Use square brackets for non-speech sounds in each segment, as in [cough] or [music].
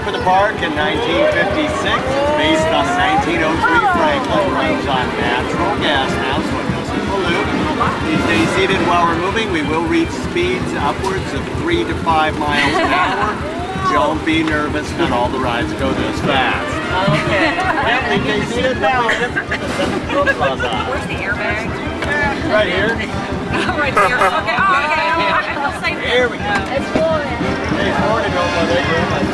for the park in 1956. It's based on the 1903 Franklin. Runs on natural gas now, so it doesn't pollute. You stay seated while we're moving. We will reach speeds upwards of three to five miles an hour. Don't be nervous. Not all the rides go this fast. Okay. Yep, you stay seated now. Where's the airbag? Right here. [laughs] right there. Okay. Oh, okay. Feel safe. Here we go. It's Florida. Hey, Florida don't know they go, but business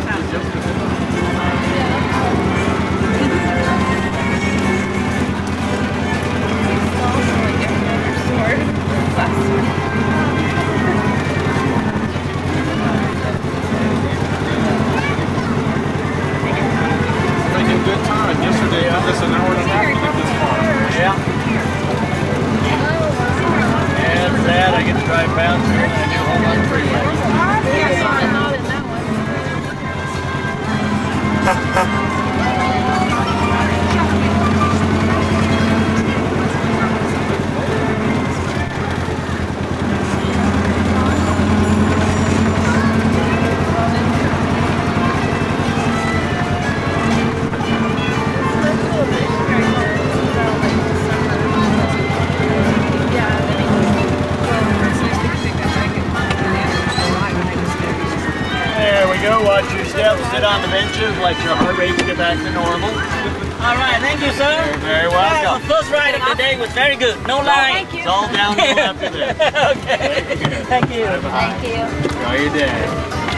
Yesterday, I was an hour and a half to get this far. Yeah. And sad, I get to drive past here and I do home on the freeway. Not Sit on the benches. Let your heart rate get back to normal. All right. Thank you, sir. You're very Yeah, welcome. the first ride of the day was very good. No lying. It's all downhill after this. [laughs] okay. Thank you. Bye-bye. Thank you. Enjoy your day.